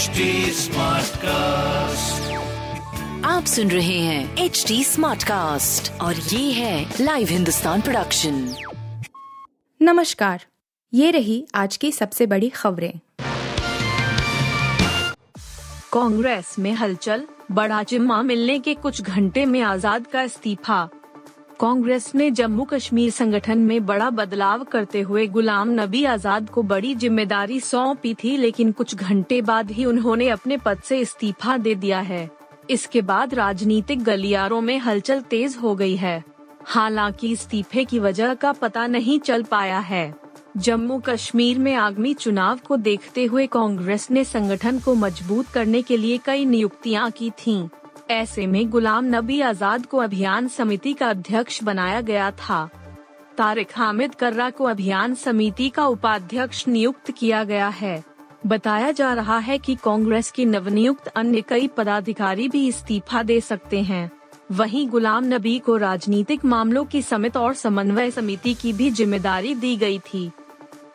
HD cast आप सुन रहे हैं एच डी स्मार्ट कास्ट और ये है लाइव हिंदुस्तान प्रोडक्शन नमस्कार। ये रही आज की सबसे बड़ी खबरें। कांग्रेस में हलचल बड़ा जिम्मा मिलने के कुछ घंटे में आज़ाद का इस्तीफा। कांग्रेस ने जम्मू कश्मीर संगठन में बड़ा बदलाव करते हुए गुलाम नबी आज़ाद को बड़ी ज़िम्मेदारी सौंपी थी, लेकिन कुछ घंटे बाद ही उन्होंने अपने पद से इस्तीफा दे दिया है। इसके बाद राजनीतिक गलियारों में हलचल तेज हो गई है। हालाँकि इस्तीफे की वजह का पता नहीं चल पाया है। जम्मू कश्मीर में आगामी चुनाव को देखते हुए कांग्रेस ने संगठन को मज़बूत करने के लिए कई नियुक्तियाँ की थीं। ऐसे में गुलाम नबी आज़ाद को अभियान समिति का अध्यक्ष बनाया गया था। तारिक हामिद कर्रा को अभियान समिति का उपाध्यक्ष नियुक्त किया गया है। बताया जा रहा है कि कांग्रेस की नवनियुक्त अन्य कई पदाधिकारी भी इस्तीफा दे सकते हैं। वहीं गुलाम नबी को राजनीतिक मामलों की समिति और समन्वय समिति की भी ज़िम्मेदारी दी गई थी।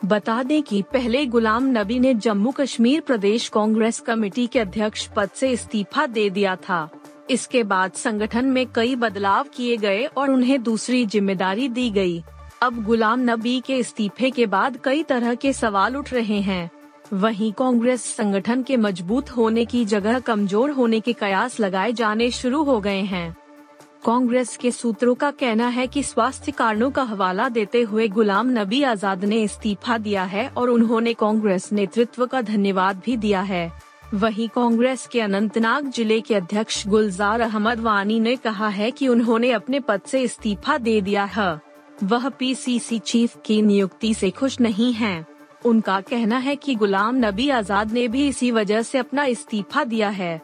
बता दें कि पहले गुलाम नबी ने जम्मू कश्मीर प्रदेश कांग्रेस कमेटी के अध्यक्ष पद से इस्तीफा दे दिया था। इसके बाद संगठन में कई बदलाव किए गए और उन्हें दूसरी ज़िम्मेदारी दी गई। अब गुलाम नबी के इस्तीफे के बाद कई तरह के सवाल उठ रहे हैं। वहीं कांग्रेस संगठन के मज़बूत होने की जगह कमज़ोर होने के कयास लगाए जाने शुरू हो गए हैं। कांग्रेस के सूत्रों का कहना है कि स्वास्थ्य कारणों का हवाला देते हुए गुलाम नबी आज़ाद ने इस्तीफा दिया है और उन्होंने कांग्रेस नेतृत्व का धन्यवाद भी दिया है। वहीं कांग्रेस के अनंतनाग ज़िले के अध्यक्ष गुलजार अहमद वानी ने कहा है कि उन्होंने अपने पद से इस्तीफा दे दिया है। वह पीसीसी चीफ की नियुक्ति से खुश नहीं हैं। उनका कहना है कि गुलाम नबी आज़ाद ने भी इसी वजह से अपना इस्तीफा दिया है।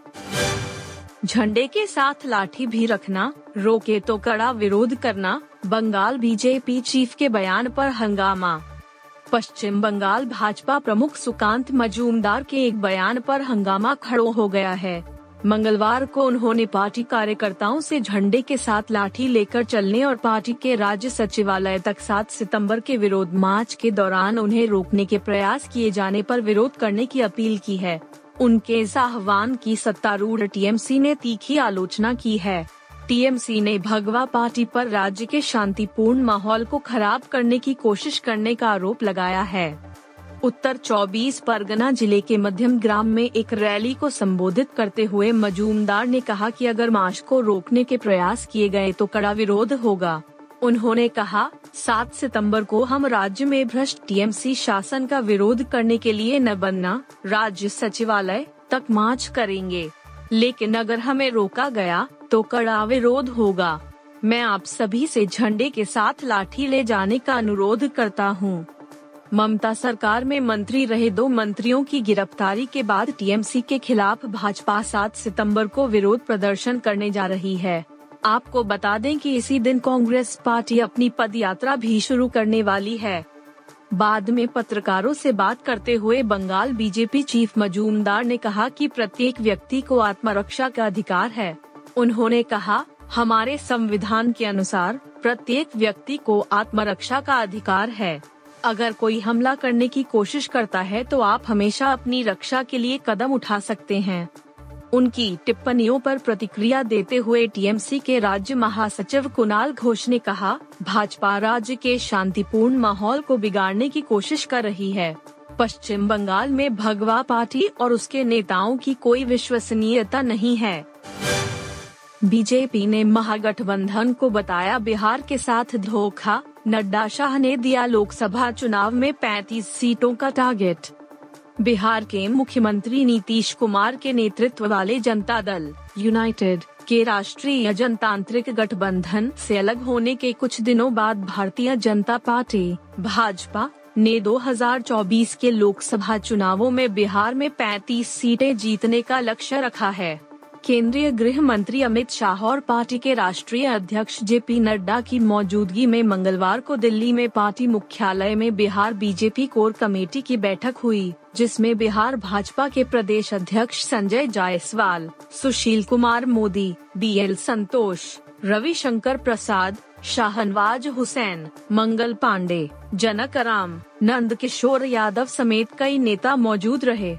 झंडे के साथ लाठी भी रखना, रोके तो कड़ा विरोध करना, बंगाल बीजेपी चीफ के बयान पर हंगामा। पश्चिम बंगाल भाजपा प्रमुख सुकांत मजूमदार के एक बयान पर हंगामा खड़ो हो गया है। मंगलवार को उन्होंने पार्टी कार्यकर्ताओं से झंडे के साथ लाठी लेकर चलने और पार्टी के राज्य सचिवालय तक 7 सितंबर के विरोध मार्च के दौरान उन्हें रोकने के प्रयास किए जाने पर विरोध करने की अपील की है। उनके इस आह्वान की सत्तारूढ़ टीएमसी ने तीखी आलोचना की है। टीएमसी ने भगवा पार्टी पर राज्य के शांतिपूर्ण माहौल को खराब करने की कोशिश करने का आरोप लगाया है। उत्तर 24 परगना ज़िले के मध्यम ग्राम में एक रैली को संबोधित करते हुए मजूमदार ने कहा कि अगर मार्च को रोकने के प्रयास किए गए तो कड़ा विरोध होगा। उन्होंने कहा 7 सितंबर को हम राज्य में भ्रष्ट टीएमसी शासन का विरोध करने के लिए न बनना, राज्य सचिवालय तक मार्च करेंगे। लेकिन अगर हमें रोका गया तो कड़ा विरोध होगा। मैं आप सभी से झंडे के साथ लाठी ले जाने का अनुरोध करता हूँ। ममता सरकार में मंत्री रहे दो मंत्रियों की गिरफ्तारी के बाद टीएमसी के खिलाफ भाजपा 7 सितंबर को विरोध प्रदर्शन करने जा रही है। आपको बता दें कि इसी दिन कांग्रेस पार्टी अपनी पद यात्रा भी शुरू करने वाली है। बाद में पत्रकारों से बात करते हुए बंगाल बीजेपी चीफ मजूमदार ने कहा कि प्रत्येक व्यक्ति को आत्मरक्षा का अधिकार है। उन्होंने कहा, हमारे संविधान के अनुसार प्रत्येक व्यक्ति को आत्मरक्षा का अधिकार है। अगर कोई हमला करने की कोशिश करता है तो आप हमेशा अपनी रक्षा के लिए कदम उठा सकते हैं। उनकी टिप्पणियों पर प्रतिक्रिया देते हुए टीएमसी के राज्य महासचिव कुणाल घोष ने कहा, भाजपा राज्य के शांतिपूर्ण माहौल को बिगाड़ने की कोशिश कर रही है। पश्चिम बंगाल में भगवा पार्टी और उसके नेताओं की कोई विश्वसनीयता नहीं है। बीजेपी ने महागठबंधन को बताया बिहार के साथ धोखा। नड्डा शाह ने दिया लोकसभा चुनाव में 35 सीटों का टारगेट। बिहार के मुख्यमंत्री नीतीश कुमार के नेतृत्व वाले जनता दल, यूनाइटेड के राष्ट्रीय जनतांत्रिक गठबंधन से अलग होने के कुछ दिनों बाद भारतीय जनता पार्टी, भाजपा, ने 2024 के लोकसभा चुनावों में बिहार में 35 सीटें जीतने का लक्ष्य रखा है। केंद्रीय गृह मंत्री अमित शाह और पार्टी के राष्ट्रीय अध्यक्ष जे पी नड्डा की मौजूदगी में मंगलवार को दिल्ली में पार्टी मुख्यालय में बिहार बीजेपी कोर कमेटी की बैठक हुई, जिसमें बिहार भाजपा के प्रदेश अध्यक्ष संजय जायसवाल, सुशील कुमार मोदी, बी एल संतोष, रविशंकर प्रसाद, शाहनवाज हुसैन, मंगल पांडे, जनक राम नंद किशोर यादव समेत कई नेता मौजूद रहे।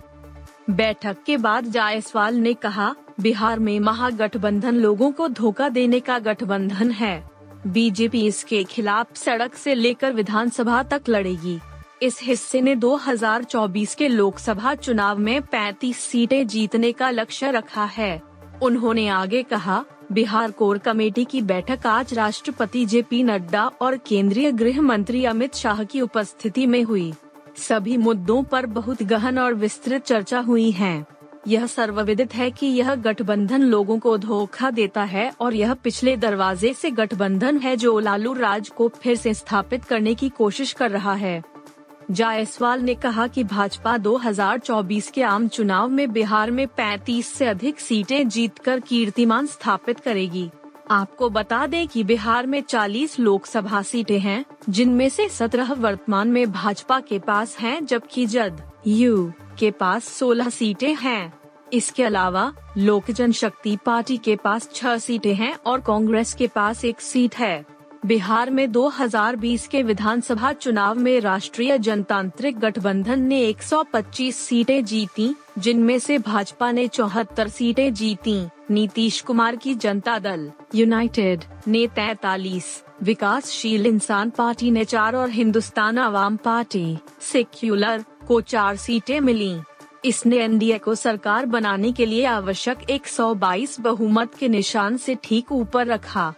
बैठक के बाद जायसवाल ने कहा बिहार में महागठबंधन लोगों को धोखा देने का गठबंधन है। बीजेपी इसके खिलाफ सड़क से लेकर विधानसभा तक लड़ेगी। इस हिस्से ने 2024 के लोकसभा चुनाव में 35 सीटें जीतने का लक्ष्य रखा है। उन्होंने आगे कहा, बिहार कोर कमेटी की बैठक आज राष्ट्रपति जे पी नड्डा और केंद्रीय गृह मंत्री अमित शाह की उपस्थिति में हुई। सभी मुद्दों पर बहुत गहन और विस्तृत चर्चा हुई है। यह सर्वविदित है कि यह गठबंधन लोगों को धोखा देता है और यह पिछले दरवाजे से गठबंधन है जो लालू राज को फिर से स्थापित करने की कोशिश कर रहा है। जायसवाल ने कहा कि भाजपा 2024 के आम चुनाव में बिहार में 35 से अधिक सीटें जीतकर कीर्तिमान स्थापित करेगी। आपको बता दें कि बिहार में 40 लोकसभा सीटें हैं, जिनमें से 17 वर्तमान में भाजपा के पास हैं, जबकि जद यू के पास 16 सीटें हैं। इसके अलावा, लोक जनशक्ति पार्टी के पास छह सीटें हैं और कांग्रेस के पास एक सीट है। बिहार में 2020 के विधानसभा चुनाव में राष्ट्रीय जनतांत्रिक गठबंधन ने 125 सीटें जीती, जिनमें से भाजपा ने चौहत्तर सीटें जीती। नीतीश कुमार की जनता दल, यूनाइटेड, ने तैतालीस। विकासशील इंसान पार्टी ने चार और हिंदुस्तान आवाम पार्टी, सेक्युलर को चार सीटें मिली। इसने एनडीए को सरकार बनाने के लिए आवश्यक 122 बहुमत के निशान से ठीक ऊपर रखा।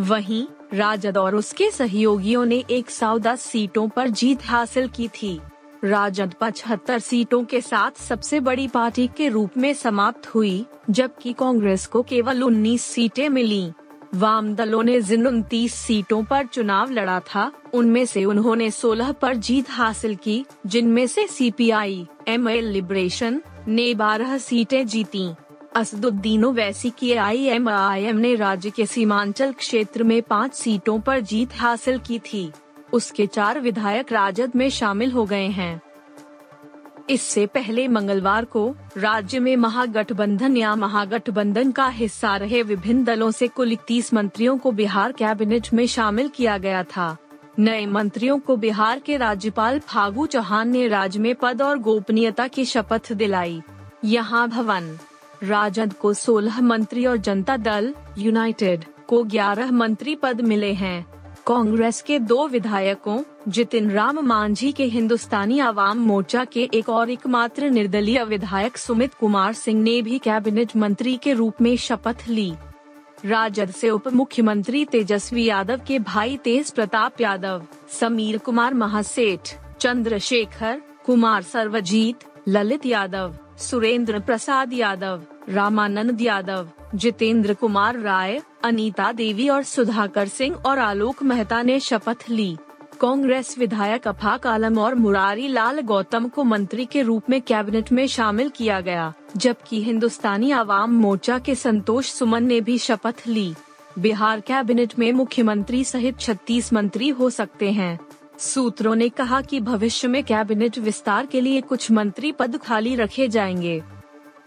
वहीं, राजद और उसके सहयोगियों ने एक सीटों पर जीत हासिल की थी। राजद पचहत्तर सीटों के साथ सबसे बड़ी पार्टी के रूप में समाप्त हुई, जबकि कांग्रेस को केवल 19 सीटें मिली। वाम दलों ने जिन उनतीस सीटों पर चुनाव लड़ा था उनमें से उन्होंने 16 पर जीत हासिल की जिनमें से सीपीआई, एमएल लिबरेशन ने 12 सीटें जीती। असदुद्दीन ओवैसी की आईएमआईएम ने राज्य के सीमांचल क्षेत्र में पाँच सीटों पर जीत हासिल की थी। उसके चार विधायक राजद में शामिल हो गए हैं। इससे पहले मंगलवार को राज्य में महागठबंधन या महागठबंधन का हिस्सा रहे विभिन्न दलों से कुल इकतीस मंत्रियों को बिहार कैबिनेट में शामिल किया गया था। नए मंत्रियों को बिहार के राज्यपाल फागू चौहान ने राज्य में पद और गोपनीयता की शपथ दिलाई। यहाँ भवन, राजद को 16 मंत्री और जनता दल, यूनाइटेड को 11 मंत्री पद मिले हैं। कांग्रेस के दो विधायकों, जितिन राम मांझी के हिंदुस्तानी आवाम मोर्चा के एक और एकमात्र निर्दलीय विधायक सुमित कुमार सिंह ने भी कैबिनेट मंत्री के रूप में शपथ ली। राजद से उप मुख्यमंत्री तेजस्वी यादव के भाई तेज प्रताप यादव, समीर कुमार महासेठ, चंद्रशेखर कुमार सर्वजीत, ललित यादव, सुरेंद्र प्रसाद यादव, रामानंद यादव, जितेंद्र कुमार राय अनीता देवी और सुधाकर सिंह और आलोक मेहता ने शपथ ली। कांग्रेस विधायक अफाक आलम और मुरारी लाल गौतम को मंत्री के रूप में कैबिनेट में शामिल किया गया, जबकि हिंदुस्तानी आवाम मोर्चा के संतोष सुमन ने भी शपथ ली। बिहार कैबिनेट में मुख्यमंत्री सहित 36 मंत्री हो सकते हैं। सूत्रों ने कहा कि भविष्य में कैबिनेट विस्तार के लिए कुछ मंत्री पद खाली रखे जाएँगे।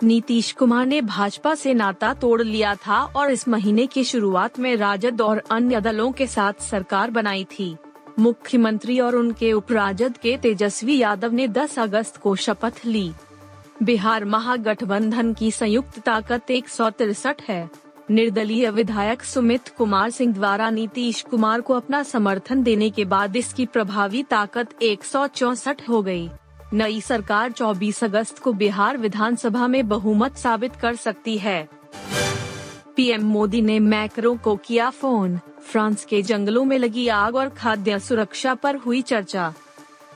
नीतीश कुमार ने भाजपा से नाता तोड़ लिया था और इस महीने की शुरुआत में राजद और अन्य दलों के साथ सरकार बनाई थी। मुख्यमंत्री और उनके उपराजद के तेजस्वी यादव ने 10 अगस्त को शपथ ली। बिहार महागठबंधन की संयुक्त ताकत एक है। निर्दलीय विधायक सुमित कुमार सिंह द्वारा नीतीश कुमार को अपना समर्थन देने के बाद इसकी प्रभावी ताकत एक हो गई। नई सरकार 24 अगस्त को बिहार विधानसभा में बहुमत साबित कर सकती है। पीएम मोदी ने मैक्रो को किया फ़ोन। फ्रांस के जंगलों में लगी आग और खाद्य सुरक्षा पर हुई चर्चा।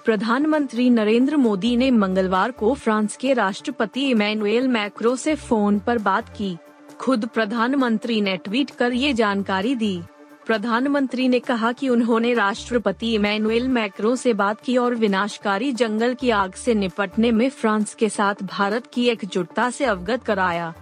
प्रधानमंत्री नरेंद्र मोदी ने मंगलवार को फ्रांस के राष्ट्रपति इमैनुएल मैक्रो से फ़ोन पर बात की। खुद प्रधानमंत्री ने ट्वीट कर ये जानकारी दी। प्रधानमंत्री ने कहा कि उन्होंने राष्ट्रपति इमैनुएल मैक्रो से बात की और विनाशकारी जंगल की आग से निपटने में फ्रांस के साथ भारत की एकजुटता से अवगत कराया।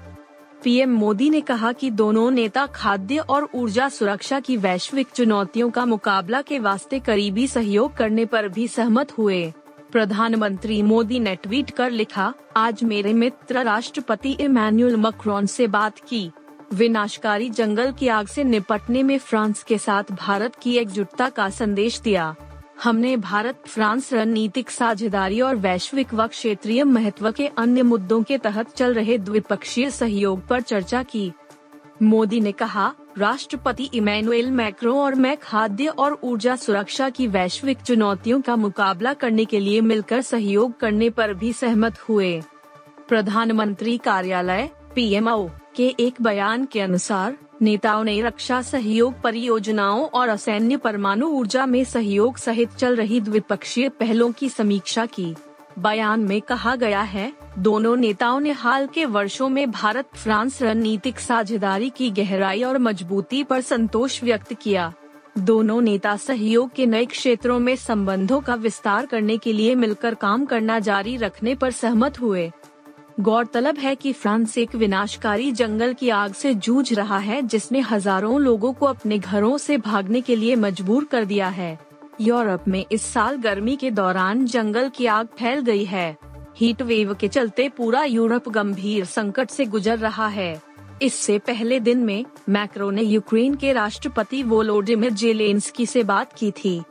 पीएम मोदी ने कहा कि दोनों नेता खाद्य और ऊर्जा सुरक्षा की वैश्विक चुनौतियों का मुकाबला के वास्ते करीबी सहयोग करने पर भी सहमत हुए। प्रधानमंत्री मोदी ने ट्वीट कर लिखा, आज मेरे मित्र राष्ट्रपति इमैनुअल मक्रोन से बात की। विनाशकारी जंगल की आग से निपटने में फ्रांस के साथ भारत की एकजुटता का संदेश दिया। हमने भारत, फ्रांस रणनीतिक साझेदारी और वैश्विक व क्षेत्रीय महत्व के अन्य मुद्दों के तहत चल रहे द्विपक्षीय सहयोग पर चर्चा की। मोदी ने कहा, राष्ट्रपति इमैनुएल मैक्रो और मैं खाद्य और ऊर्जा सुरक्षा की वैश्विक चुनौतियों का मुकाबला करने के लिए मिलकर सहयोग करने पर भी सहमत हुए। प्रधानमंत्री कार्यालय, पीएमओ के एक बयान के अनुसार, नेताओं ने रक्षा सहयोग परियोजनाओं और असैन्य परमाणु ऊर्जा में सहयोग सहित चल रही द्विपक्षीय पहलों की समीक्षा की। बयान में कहा गया है, दोनों नेताओं ने हाल के वर्षों में भारत फ्रांस रणनीतिक साझेदारी की गहराई और मजबूती पर संतोष व्यक्त किया। दोनों नेता सहयोग के नए क्षेत्रों में संबंधों का विस्तार करने के लिए मिलकर काम करना जारी रखने पर सहमत हुए। गौरतलब है कि फ्रांस एक विनाशकारी जंगल की आग से जूझ रहा है, जिसने हज़ारों लोगों को अपने घरों से भागने के लिए मजबूर कर दिया है। यूरोप में इस साल गर्मी के दौरान जंगल की आग फैल गई है। हीट वेव के चलते पूरा यूरोप गंभीर संकट से गुजर रहा है। इससे पहले दिन में, मैक्रो ने यूक्रेन के राष्ट्रपति वोलोडिमिर जेलेंस्की से बात की थी।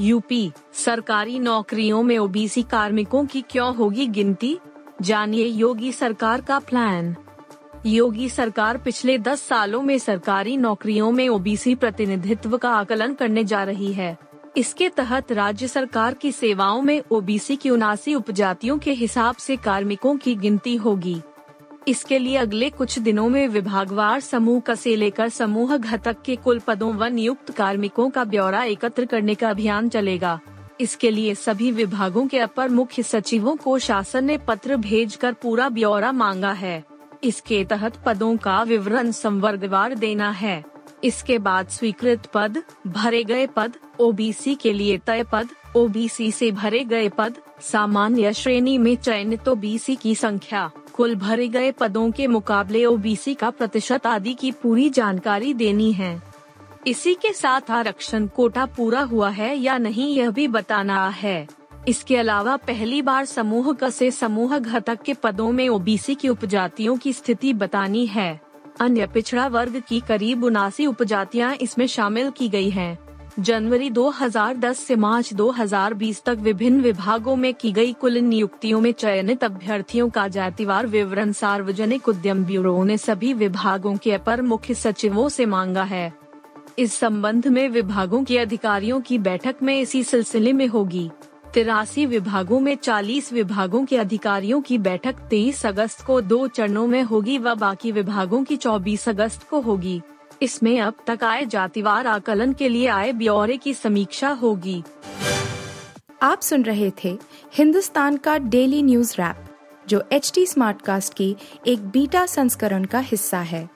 यूपी, सरकारी नौकरियों में ओबीसी कार्मिकों की क्यों होगी गिनती? जानिए योगी सरकार का प्लान योगी सरकार पिछले 10 सालों में सरकारी नौकरियों में ओबीसी प्रतिनिधित्व का आकलन करने जा रही है। इसके तहत राज्य सरकार की सेवाओं में ओबीसी की उनासी उपजातियों के हिसाब से कार्मिकों की गिनती होगी। इसके लिए अगले कुछ दिनों में विभागवार समूह क से लेकर समूह घटक के कुल पदों व नियुक्त कार्मिकों का ब्यौरा एकत्र करने का अभियान चलेगा। इसके लिए सभी विभागों के अपर मुख्य सचिवों को शासन ने पत्र भेजकर पूरा ब्यौरा मांगा है। इसके तहत पदों का विवरण संवर्गवार देना है। इसके बाद स्वीकृत पद, भरे गए पद ओबीसी के लिए तय पद ओबीसी से भरे गए पद, सामान्य श्रेणी में चयनित ओबीसी की संख्या, कुल भरे गए पदों के मुकाबले ओबीसी का प्रतिशत आदि की पूरी जानकारी देनी है। इसी के साथ आरक्षण कोटा पूरा हुआ है या नहीं यह भी बताना है। इसके अलावा पहली बार समूह क से समूह घटक के पदों में ओबीसी की उपजातियों की स्थिति बतानी है। अन्य पिछड़ा वर्ग की करीब उनासी उपजातियाँ इसमें शामिल की गई हैं। जनवरी 2010 से मार्च 2020 तक विभिन्न विभागों में की गई कुल नियुक्तियों में चयनित अभ्यर्थियों का जातिवार विवरण सार्वजनिक उद्यम ब्यूरो ने सभी विभागों के अपर मुख्य सचिवों से मांगा है। इस संबंध में विभागों के अधिकारियों की बैठक में इसी सिलसिले में होगी। तिरासी विभागों में 40 विभागों के अधिकारियों की बैठक 23 अगस्त को दो चरणों में होगी व बाकी विभागों की 24 अगस्त को होगी। इसमें अब तक आए जातिवार आकलन के लिए आए ब्यौरे की समीक्षा होगी। आप सुन रहे थे हिंदुस्तान का डेली न्यूज़ रैप, जो एच टी स्मार्ट कास्ट की एक बीटा संस्करण का हिस्सा है।